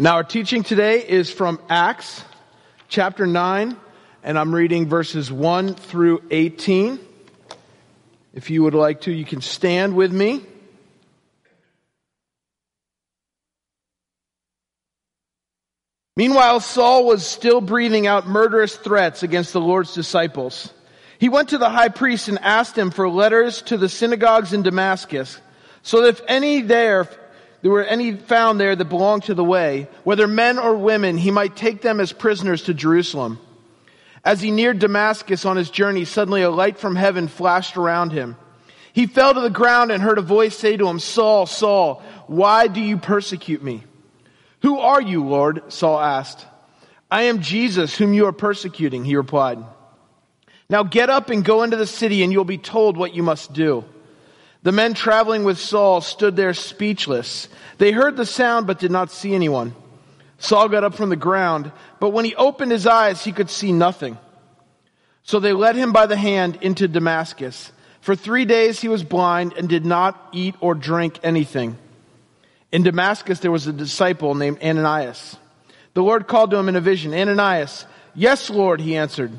Now, our teaching today is from Acts chapter 9, and I'm reading verses 1 through 18. If you would like to, you can stand with me. Meanwhile, Saul was still breathing out murderous threats against the Lord's disciples. He went to the high priest and asked him for letters to the synagogues in Damascus, so that if any there there were any found there that belonged to the way, whether men or women, he might take them as prisoners to Jerusalem. As he neared Damascus on his journey, suddenly a light from heaven flashed around him. He fell to the ground and heard a voice say to him, Saul, Saul, why do you persecute me? Who are you, Lord? Saul asked. I am Jesus, whom you are persecuting, he replied. Now get up and go into the city, and you'll be told what you must do. The men traveling with Saul stood there speechless. They heard the sound but did not see anyone. Saul got up from the ground, but when he opened his eyes, he could see nothing. So they led him by the hand into Damascus. For three days he was blind and did not eat or drink anything. In Damascus there was a disciple named Ananias. The Lord called to him in a vision, Ananias. Yes, Lord, he answered.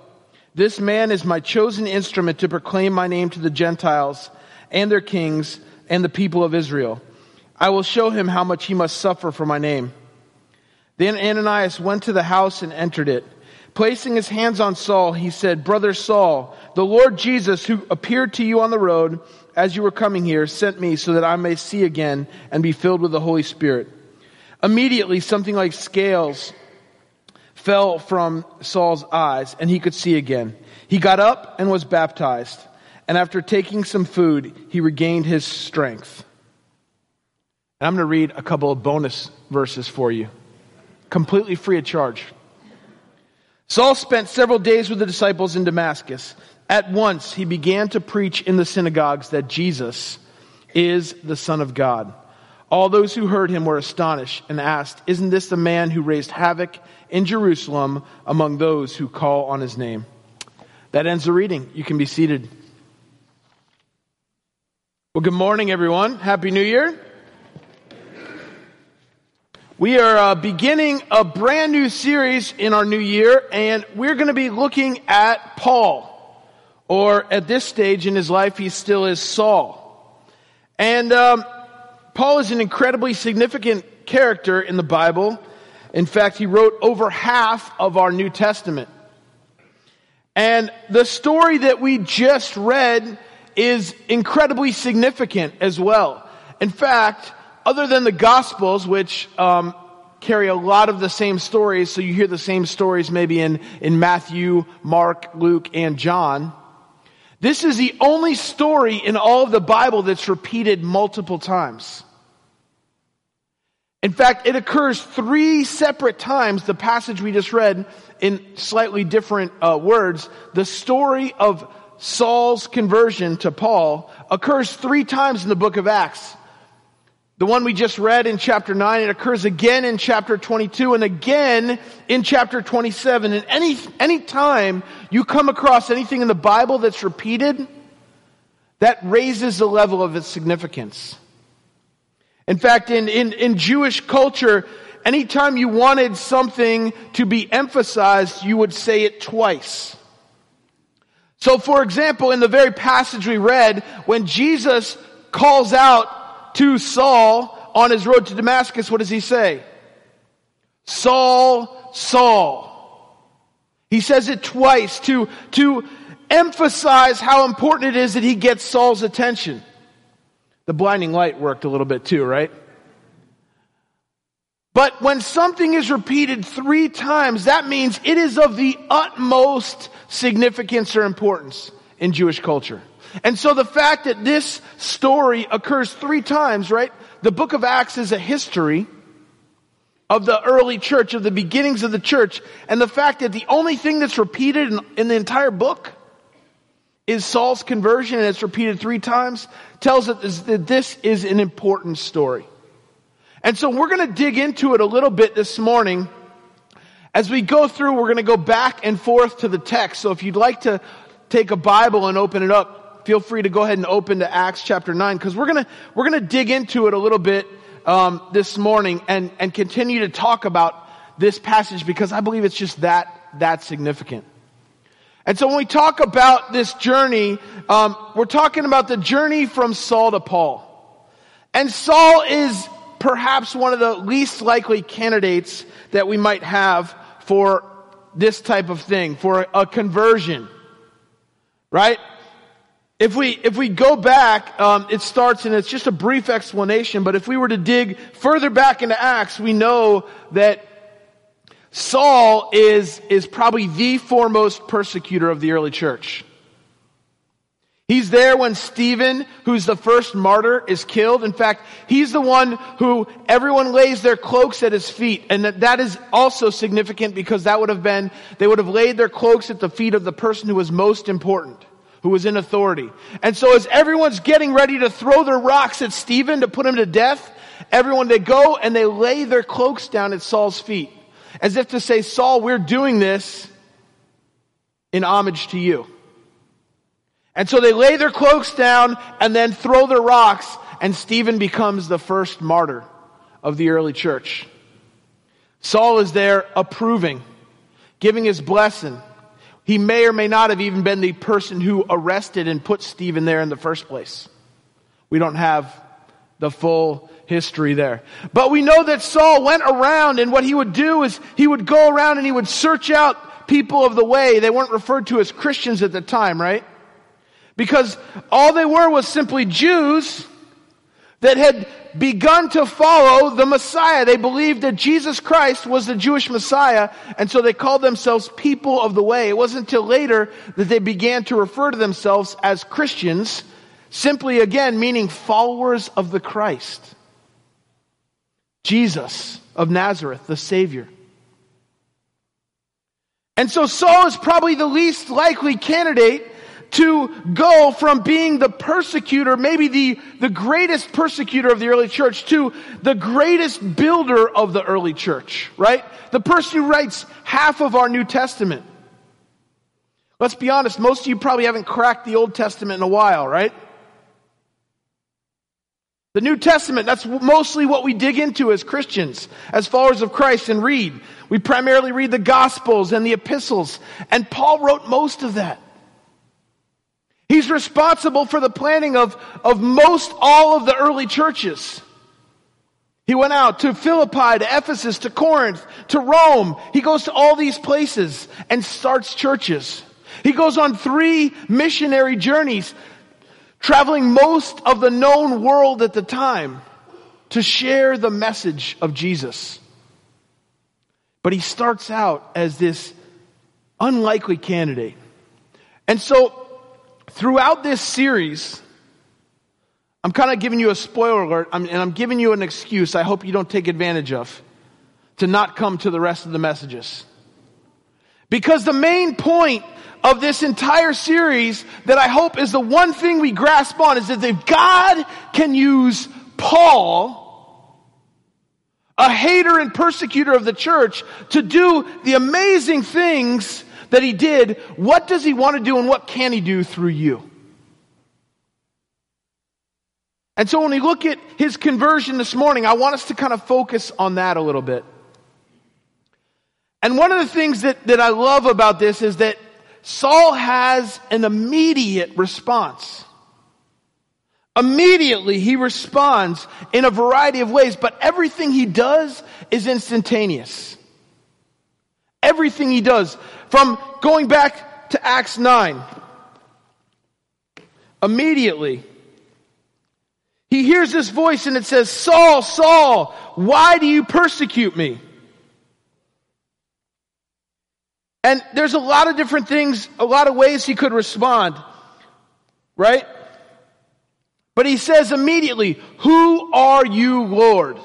This man is my chosen instrument to proclaim my name to the Gentiles and their kings and the people of Israel. I will show him how much he must suffer for my name. Then Ananias went to the house and entered it. Placing his hands on Saul, he said, Brother Saul, the Lord Jesus, who appeared to you on the road as you were coming here, sent me so that I may see again and be filled with the Holy Spirit. Immediately, something like scales fell from Saul's eyes and he could see again. He got up and was baptized. And after taking some food, he regained his strength. And I'm going to read a couple of bonus verses for you, completely free of charge. Saul spent several days with the disciples in Damascus. At once, he began to preach in the synagogues that Jesus is the Son of God. All those who heard him were astonished and asked, Isn't this the man who raised havoc in Jerusalem among those who call on his name? That ends the reading. You can be seated. Well, good morning, everyone. Happy New Year. We are uh, beginning a brand new series in our new year, and we're going to be looking at Paul, or at this stage in his life, he still is Saul. And um, Paul is an incredibly significant character in the Bible. In fact, he wrote over half of our New Testament. And the story that we just read is incredibly significant as well. In fact, other than the Gospels, which um, carry a lot of the same stories, so you hear the same stories maybe in, in Matthew, Mark, Luke, and John, this is the only story in all of the Bible that's repeated multiple times. In fact, it occurs three separate times, the passage we just read, in slightly different uh, words. The story of Saul's conversion to Paul occurs three times in the book of Acts. The one we just read in chapter 9, it occurs again in chapter 22 and again in chapter 27. And any, any time you come across anything in the Bible that's repeated, that raises the level of its significance. In fact, in, in, in Jewish culture, anytime you wanted something to be emphasized, you would say it twice. So for example, in the very passage we read, when Jesus calls out to Saul on his road to Damascus, what does he say? Saul, Saul. He says it twice to, to emphasize how important it is that he gets Saul's attention. The blinding light worked a little bit too, right? But when something is repeated three times, that means it is of the utmost significance or importance in Jewish culture. And so the fact that this story occurs three times, right? The book of Acts is a history of the early church, of the beginnings of the church, and the fact that the only thing that's repeated in, in the entire book is Saul's conversion, and it's repeated three times, tells us that this is an important story. And so we're going to dig into it a little bit this morning. As we go through, we're going to go back and forth to the text. So if you'd like to take a Bible and open it up, feel free to go ahead and open to Acts chapter 9, because we're going to, we're going to dig into it a little bit um, this morning and, and continue to talk about this passage because I believe it's just that, that significant. And so when we talk about this journey, um, we're talking about the journey from Saul to Paul. And Saul is perhaps one of the least likely candidates that we might have for this type of thing, for a conversion. Right? If we, if we go back, um, it starts and it's just a brief explanation, but if we were to dig further back into Acts, we know that Saul is, is probably the foremost persecutor of the early church. He's there when Stephen, who's the first martyr, is killed. In fact, he's the one who everyone lays their cloaks at his feet. And that, that is also significant because that would have been, they would have laid their cloaks at the feet of the person who was most important, who was in authority. And so as everyone's getting ready to throw their rocks at Stephen to put him to death, everyone, they go and they lay their cloaks down at Saul's feet as if to say, Saul, we're doing this in homage to you. And so they lay their cloaks down and then throw their rocks, and Stephen becomes the first martyr of the early church. Saul is there approving, giving his blessing. He may or may not have even been the person who arrested and put Stephen there in the first place. We don't have the full history there. But we know that Saul went around and what he would do is he would go around and he would search out people of the way. They weren't referred to as Christians at the time, right? Because all they were was simply Jews that had begun to follow the Messiah. They believed that Jesus Christ was the Jewish Messiah, and so they called themselves people of the way. It wasn't until later that they began to refer to themselves as Christians, simply again meaning followers of the Christ. Jesus of Nazareth, the Savior. And so Saul is probably the least likely candidate to go from being the persecutor, maybe the, the greatest persecutor of the early church, to the greatest builder of the early church, right? The person who writes half of our New Testament. Let's be honest, most of you probably haven't cracked the Old Testament in a while, right? The New Testament, that's mostly what we dig into as Christians, as followers of Christ and read. We primarily read the Gospels and the epistles, and Paul wrote most of that. He's responsible for the planning of, of most all of the early churches. He went out to Philippi, to Ephesus, to Corinth, to Rome. He goes to all these places and starts churches. He goes on three missionary journeys traveling most of the known world at the time to share the message of Jesus. But he starts out as this unlikely candidate. And so throughout this series, I'm kind of giving you a spoiler alert and I'm giving you an excuse I hope you don't take advantage of to not come to the rest of the messages. Because the main point of this entire series that I hope is the one thing we grasp on is that if God can use Paul, a hater and persecutor of the church, to do the amazing things that he did, what does he want to do and what can he do through you? And so when we look at his conversion this morning, I want us to kind of focus on that a little bit. And one of the things that, that I love about this is that Saul has an immediate response. Immediately he responds in a variety of ways, but everything he does is instantaneous. Everything he does, from going back to Acts 9, immediately he hears this voice and it says, Saul, Saul, why do you persecute me? And there's a lot of different things, a lot of ways he could respond. Right? But he says immediately, Who are you, Lord?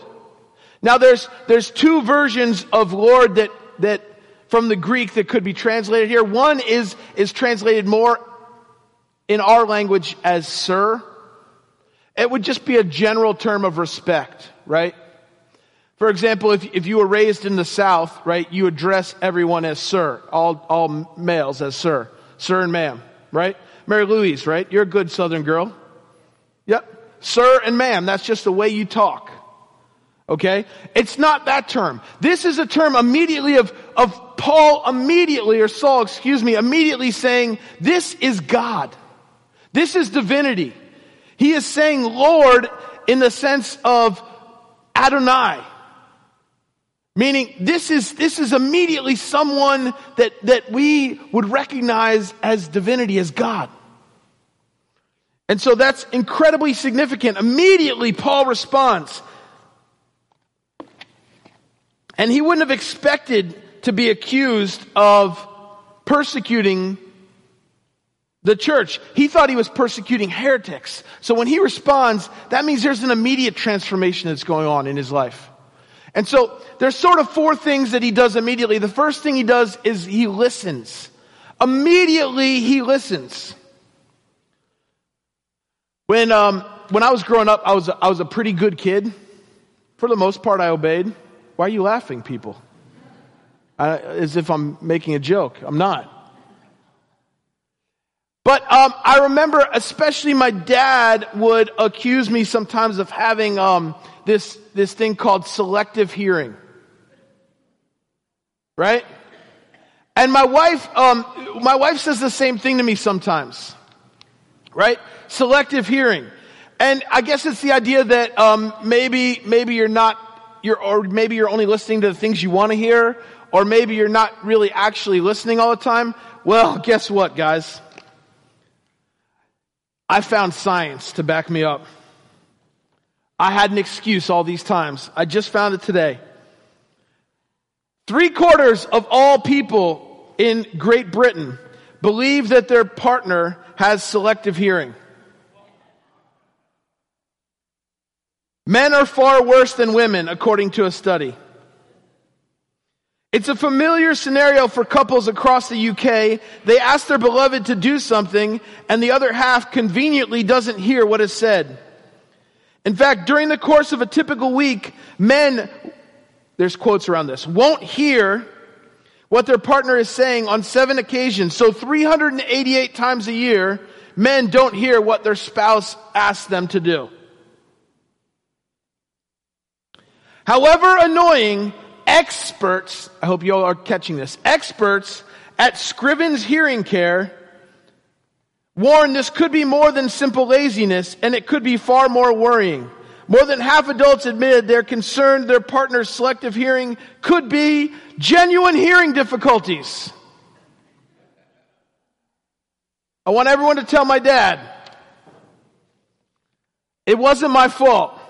Now there's, there's two versions of Lord that, that from the Greek that could be translated here. One is, is translated more in our language as sir. It would just be a general term of respect, right? For example, if, if you were raised in the South, right, you address everyone as sir, all, all males as sir, sir and ma'am, right? Mary Louise, right? You're a good Southern girl. Yep. Sir and ma'am, that's just the way you talk. Okay? It's not that term. This is a term immediately of, of Paul immediately, or Saul, excuse me, immediately saying, this is God. This is divinity. He is saying Lord in the sense of Adonai. Meaning this is, this is immediately someone that, that we would recognize as divinity, as God. And so that's incredibly significant. Immediately Paul responds. And he wouldn't have expected to be accused of persecuting the church. He thought he was persecuting heretics. So when he responds, that means there's an immediate transformation that's going on in his life. And so there's sort of four things that he does immediately. The first thing he does is he listens. Immediately he listens. When, um, when I was growing up, I was, I was a pretty good kid. For the most part, I obeyed. Why are you laughing, people? I, as if I'm making a joke. I'm not. But um, I remember, especially my dad would accuse me sometimes of having um, this this thing called selective hearing, right? And my wife, um, my wife says the same thing to me sometimes, right? Selective hearing, and I guess it's the idea that um, maybe maybe you're not you're, or maybe you're only listening to the things you want to hear, or maybe you're not really actually listening all the time. Well, guess what, guys? I found science to back me up. I had an excuse all these times. I just found it today. Three quarters of all people in Great Britain believe that their partner has selective hearing. Men are far worse than women, according to a study. It's a familiar scenario for couples across the UK. They ask their beloved to do something, and the other half conveniently doesn't hear what is said. In fact, during the course of a typical week, men, there's quotes around this, won't hear what their partner is saying on seven occasions. So 388 times a year, men don't hear what their spouse asks them to do. However annoying, experts, I hope you all are catching this, experts at Scrivens Hearing Care warn this could be more than simple laziness and it could be far more worrying. More than half adults admitted they're concerned their partner's selective hearing could be genuine hearing difficulties. I want everyone to tell my dad, it wasn't my fault.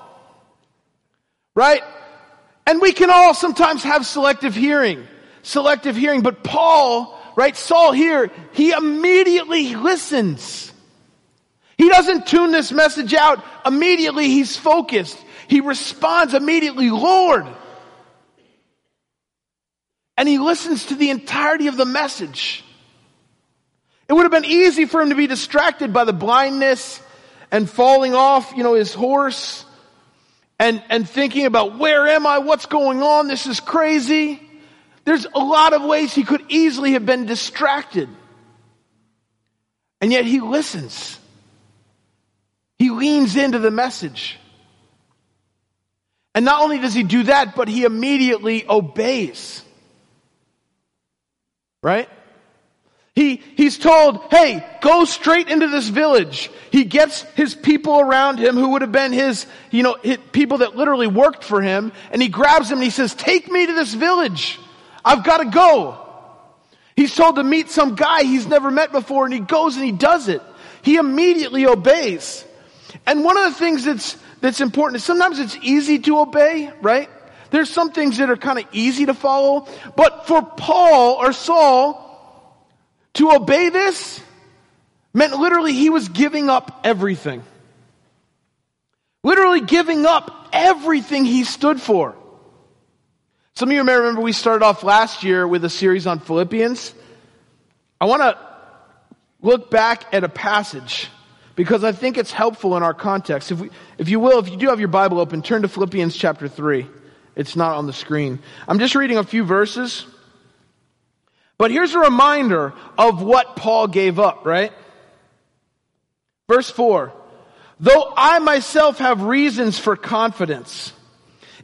Right? And we can all sometimes have selective hearing, selective hearing, but Paul, right, Saul here, he immediately listens. He doesn't tune this message out. Immediately he's focused. He responds immediately, Lord. And he listens to the entirety of the message. It would have been easy for him to be distracted by the blindness and falling off, you know, his horse and, and thinking about where am I? What's going on? This is crazy. There's a lot of ways he could easily have been distracted. And yet he listens. He leans into the message. And not only does he do that, but he immediately obeys. Right? He, he's told, hey, go straight into this village. He gets his people around him who would have been his, you know, his, people that literally worked for him, and he grabs them and he says, take me to this village. I've got to go. He's told to meet some guy he's never met before, and he goes and he does it. He immediately obeys. And one of the things that's, that's important is sometimes it's easy to obey, right? There's some things that are kind of easy to follow, but for Paul or Saul, to obey this meant literally he was giving up everything. Literally giving up everything he stood for. Some of you may remember we started off last year with a series on Philippians. I want to look back at a passage because I think it's helpful in our context. If, we, if you will, if you do have your Bible open, turn to Philippians chapter 3. It's not on the screen. I'm just reading a few verses. But here's a reminder of what Paul gave up, right? Verse 4. Though I myself have reasons for confidence,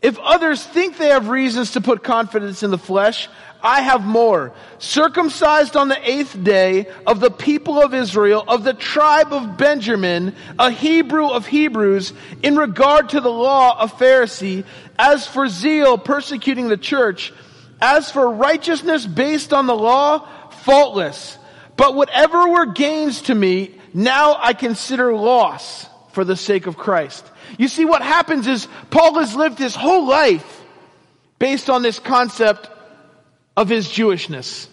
if others think they have reasons to put confidence in the flesh, I have more. Circumcised on the eighth day of the people of Israel, of the tribe of Benjamin, a Hebrew of Hebrews, in regard to the law, a Pharisee, as for zeal, persecuting the church, as for righteousness based on the law, faultless. But whatever were gains to me, now I consider loss for the sake of Christ. You see, what happens is Paul has lived his whole life based on this concept of his Jewishness.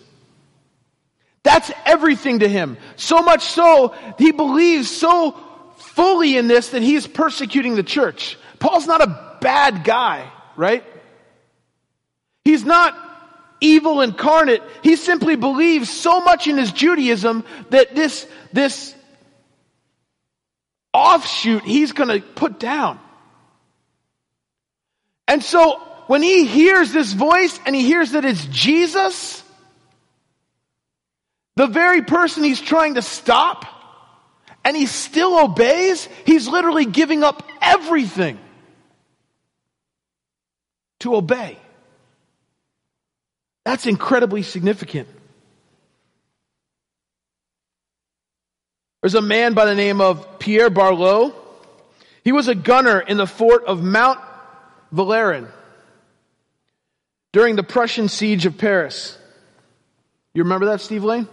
That's everything to him. So much so, he believes so fully in this that he's persecuting the church. Paul's not a bad guy, right? He's not evil incarnate. He simply believes so much in his Judaism that this, this offshoot he's going to put down. And so when he hears this voice and he hears that it's Jesus, the very person he's trying to stop, and he still obeys, he's literally giving up everything to obey. That's incredibly significant. There's a man by the name of Pierre Barlow. He was a gunner in the fort of Mount Valérien during the Prussian siege of Paris. You remember that, Steve Lane?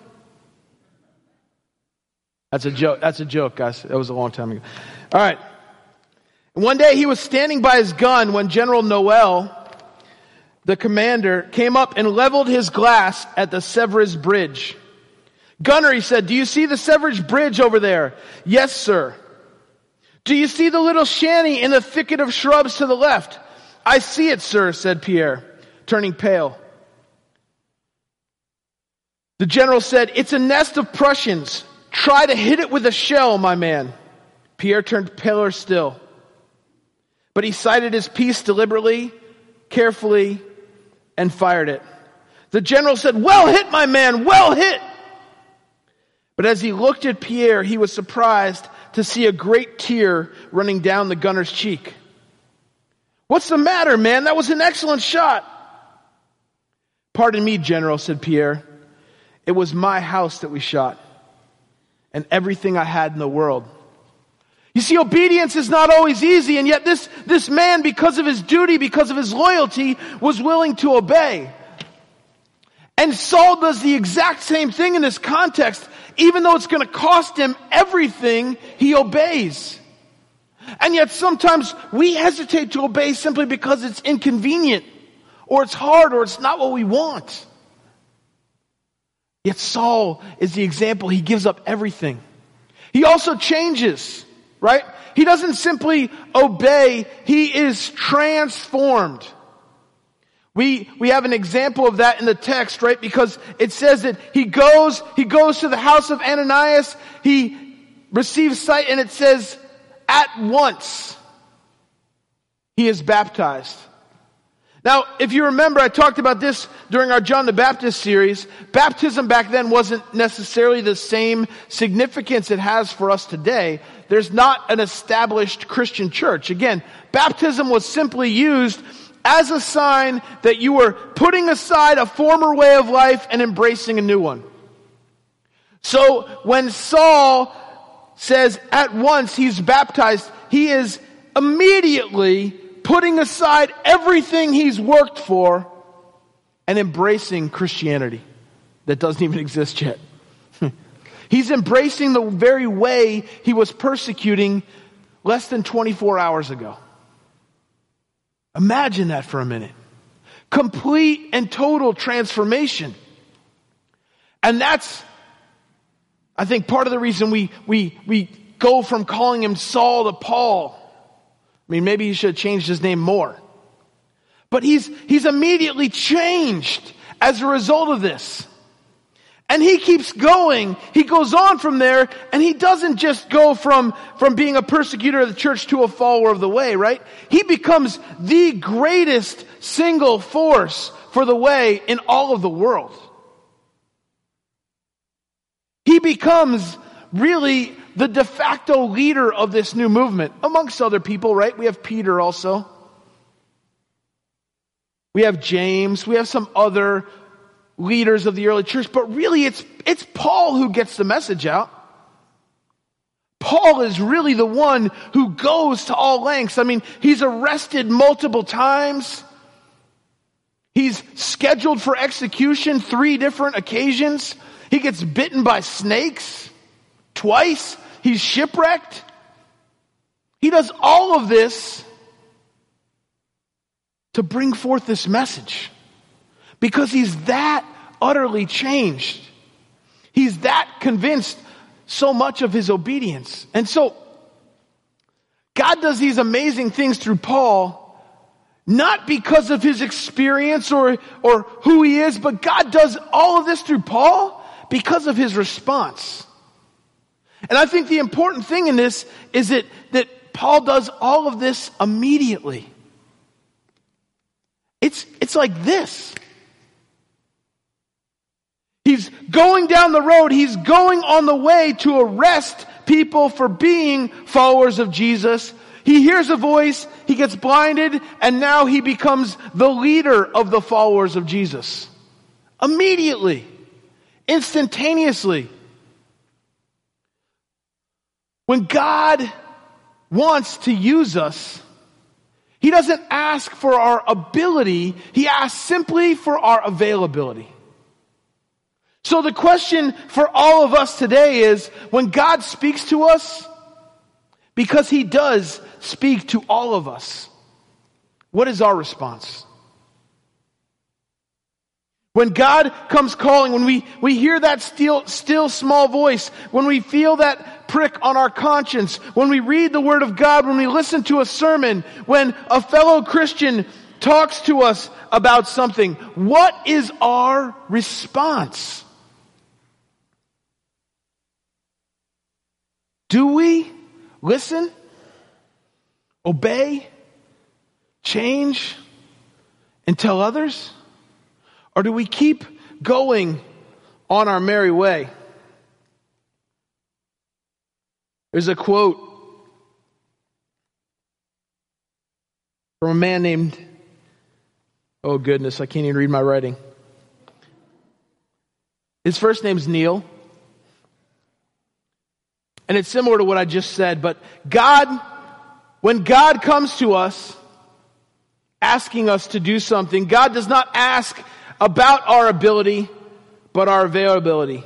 That's a joke. That's a joke, guys. That was a long time ago. All right. One day he was standing by his gun when General Noel, the commander, came up and leveled his glass at the Sèvres Bridge. Gunner, he said, do you see the Sèvres Bridge over there? Yes, sir. Do you see the little shanty in the thicket of shrubs to the left? I see it, sir, said Pierre, turning pale. The general said, it's a nest of Prussians. Try to hit it with a shell, my man. Pierre turned paler still. But he sighted his piece deliberately, carefully, and fired it. The general said, well hit, my man, well hit. But as he looked at Pierre, he was surprised to see a great tear running down the gunner's cheek. What's the matter, man? That was an excellent shot. Pardon me, General, said Pierre. It was my house that we shot and everything I had in the world. You see, obedience is not always easy, and yet this, this man, because of his duty, because of his loyalty, was willing to obey. And Saul does the exact same thing in this context. Even though it's going to cost him everything, he obeys. And yet sometimes we hesitate to obey simply because it's inconvenient, or it's hard, or it's not what we want. Yet Saul is the example. He gives up everything. He also changes, right? He doesn't simply obey, he is transformed. We, we have an example of that in the text, right? Because it says that he goes, he goes to the house of Ananias, he receives sight, and it says, at once, he is baptized. Now, if you remember, I talked about this during our John the Baptist series. Baptism back then wasn't necessarily the same significance it has for us today. There's not an established Christian church. Again, baptism was simply used as a sign that you were putting aside a former way of life and embracing a new one. So when Saul says at once he's baptized, he is immediately putting aside everything he's worked for and embracing Christianity that doesn't even exist yet. He's embracing the very way he was persecuting less than 24 hours ago. Imagine that for a minute. Complete and total transformation. And that's, I think, part of the reason we, we, we go from calling him Saul to Paul. I mean, maybe he should have changed his name more. But he's, he's immediately changed as a result of this. And he keeps going. He goes on from there and he doesn't just go from, from being a persecutor of the church to a follower of the way, right? He becomes the greatest single force for the way in all of the world. He becomes really the de facto leader of this new movement amongst other people, right? We have Peter also. We have James. We have some other leaders of the early church, but really it's, it's Paul who gets the message out. Paul is really the one who goes to all lengths. I mean, he's arrested multiple times. He's scheduled for execution three different occasions. He gets bitten by snakes twice. He's shipwrecked. He does all of this to bring forth this message because he's that utterly changed. He's that convinced so much of his obedience. And so, God does these amazing things through Paul, not because of his experience or, or who he is, but God does all of this through Paul because of his response. And I think the important thing in this is that, that Paul does all of this immediately. It's, it's like this. He's going down the road. He's going on the way to arrest people for being followers of Jesus. He hears a voice, he gets blinded, and now he becomes the leader of the followers of Jesus. Immediately. Instantaneously. When God wants to use us, He doesn't ask for our ability, He asks simply for our availability. So the question for all of us today is when God speaks to us, because He does speak to all of us, what is our response? When God comes calling, when we, we hear that still, still small voice, when we feel that prick on our conscience, when we read the Word of God, when we listen to a sermon, when a fellow Christian talks to us about something, what is our response? Do we listen, obey, change, and tell others? Or do we keep going on our merry way? There's a quote from a man named, oh goodness, I can't even read my writing. His first name's Neil. And it's similar to what I just said, but God, when God comes to us asking us to do something, God does not ask about our ability, but our availability.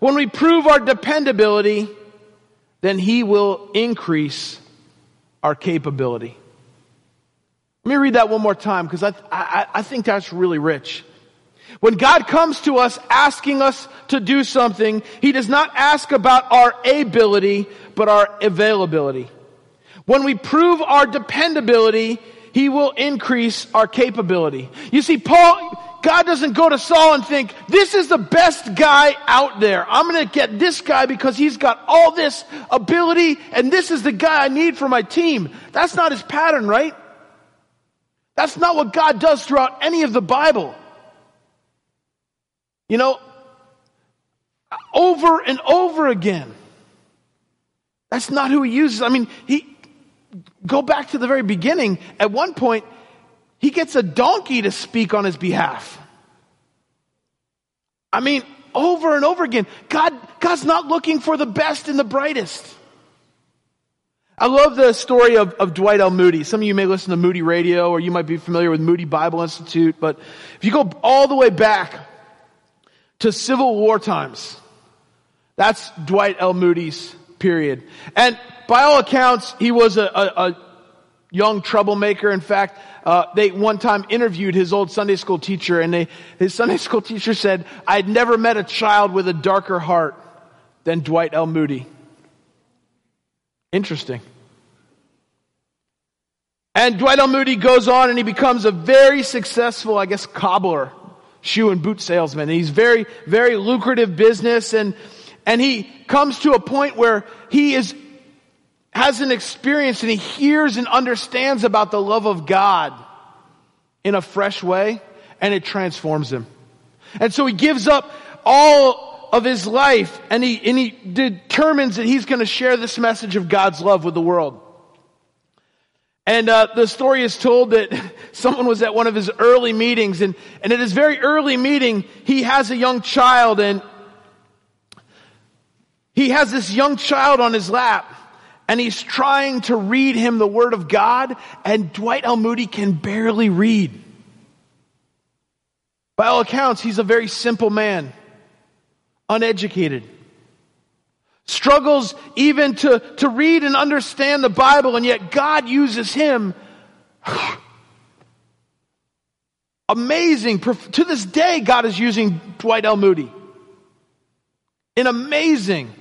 When we prove our dependability, then He will increase our capability. Let me read that one more time because I, I, I think that's really rich. When God comes to us asking us to do something, He does not ask about our ability, but our availability. When we prove our dependability, He will increase our capability. You see, Paul, God doesn't go to Saul and think, this is the best guy out there. I'm going to get this guy because he's got all this ability and this is the guy I need for my team. That's not his pattern, right? That's not what God does throughout any of the Bible. You know, over and over again. That's not who he uses. I mean, he, go back to the very beginning. At one point, he gets a donkey to speak on his behalf. I mean, over and over again. God, God's not looking for the best and the brightest. I love the story of, of Dwight L. Moody. Some of you may listen to Moody Radio or you might be familiar with Moody Bible Institute, but if you go all the way back to Civil War times. That's Dwight L. Moody's period. And by all accounts, he was a, a, a young troublemaker. In fact, uh, they one time interviewed his old Sunday school teacher, and they, his Sunday school teacher said, "I had never met a child with a darker heart than Dwight L. Moody." Interesting. And Dwight L. Moody goes on and he becomes a very successful, I guess, cobbler, shoe and boot salesman. He's very, very lucrative business and, and he comes to a point where he is, has an experience and he hears and understands about the love of God in a fresh way and it transforms him. And so he gives up all of his life and he, and he determines that he's going to share this message of God's love with the world. And uh, the story is told that someone was at one of his early meetings, and, and at his very early meeting, he has a young child, and he has this young child on his lap, and he's trying to read him the Word of God, and Dwight L. Moody can barely read. By all accounts, he's a very simple man, uneducated struggles even to, to read and understand the Bible, and yet God uses him. Amazing. To this day, God is using Dwight L. Moody in amazing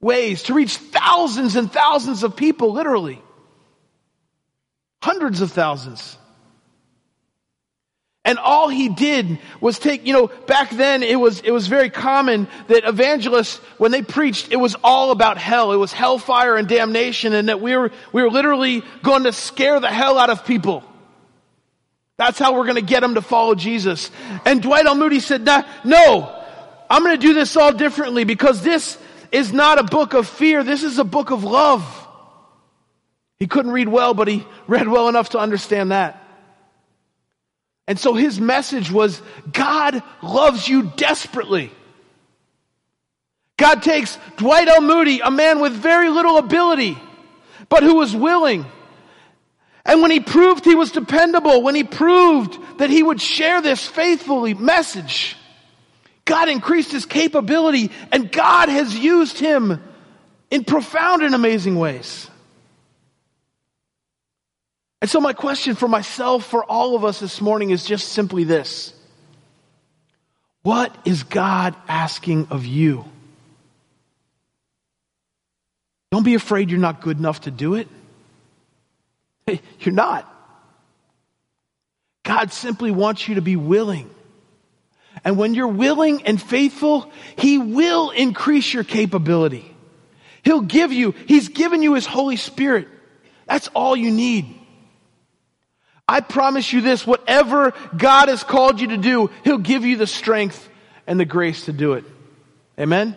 ways to reach thousands and thousands of people, literally. Hundreds of thousands. And all he did was take, you know, back then it was, it was very common that evangelists, when they preached, it was all about hell. It was hellfire and damnation and that we were, we were literally going to scare the hell out of people. That's how we're going to get them to follow Jesus. And Dwight L. Moody said, nah, no, I'm going to do this all differently because this is not a book of fear. This is a book of love. He couldn't read well, but he read well enough to understand that. And so his message was God loves you desperately. God takes Dwight L. Moody, a man with very little ability, but who was willing. And when he proved he was dependable, when he proved that he would share this faithfully message, God increased his capability and God has used him in profound and amazing ways. And so my question for myself, for all of us this morning is just simply this. What is God asking of you? Don't be afraid you're not good enough to do it. You're not. God simply wants you to be willing. And when you're willing and faithful, He will increase your capability. He'll give you, He's given you His Holy Spirit. That's all you need. I promise you this, whatever God has called you to do, He'll give you the strength and the grace to do it. Amen?